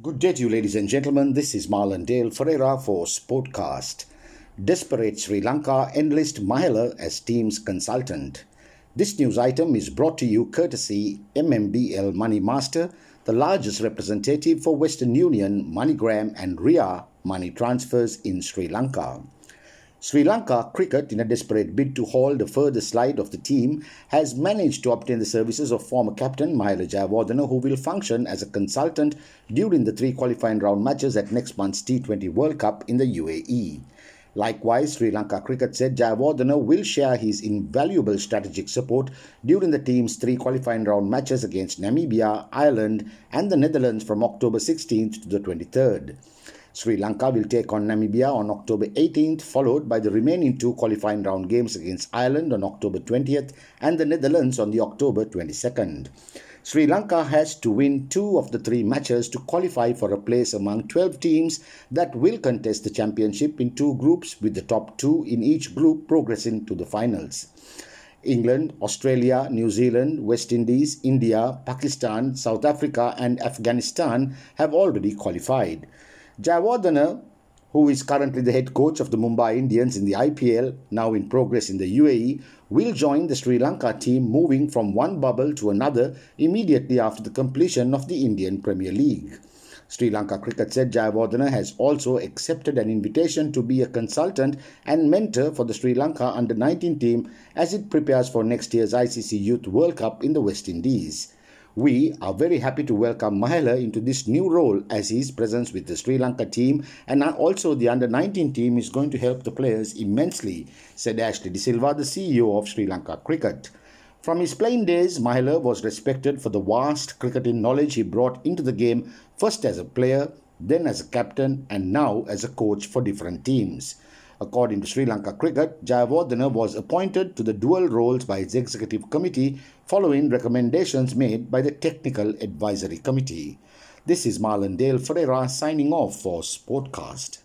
Good day to you, ladies and gentlemen. This is Marlon Dale Ferreira for Sportcast. Desperate Sri Lanka enlist Mahela as team's consultant. This news item is brought to you courtesy MMBL Money Master, the largest representative for Western Union, MoneyGram, and RIA money transfers in Sri Lanka. Sri Lanka cricket, in a desperate bid to halt the further slide of the team, has managed to obtain the services of former captain Mahela Jayawardene, who will function as a consultant during the three qualifying round matches at next month's T20 World Cup in the UAE. Likewise, Sri Lanka Cricket said Jayawardene will share his invaluable strategic support during the team's three qualifying round matches against Namibia, Ireland, and the Netherlands from October 16th to the 23rd. Sri Lanka will take on Namibia on October 18th, followed by the remaining two qualifying round games against Ireland on October 20th and the Netherlands on the October 22nd. Sri Lanka has to win two of the three matches to qualify for a place among 12 teams that will contest the championship in two groups, with the top two in each group progressing to the finals. England, Australia, New Zealand, West Indies, India, Pakistan, South Africa, and Afghanistan have already qualified. Jayawardene, who is currently the head coach of the Mumbai Indians in the IPL, now in progress in the UAE, will join the Sri Lanka team moving from one bubble to another immediately after the completion of the Indian Premier League. Sri Lanka Cricket said Jayawardene has also accepted an invitation to be a consultant and mentor for the Sri Lanka under 19 team as it prepares for next year's ICC Youth World Cup in the West Indies. We are very happy to welcome Mahela into this new role as his presence with the Sri Lanka team and also the under 19 team is going to help the players immensely, said Ashley De Silva, the CEO of Sri Lanka Cricket. From his playing days, Mahela was respected for the vast cricketing knowledge he brought into the game, first as a player, then as a captain, and now as a coach for different teams. According to Sri Lanka Cricket, Jayawardene was appointed to the dual roles by its executive committee following recommendations made by the Technical Advisory Committee. This is Marlon Dale Ferreira signing off for Sportcast.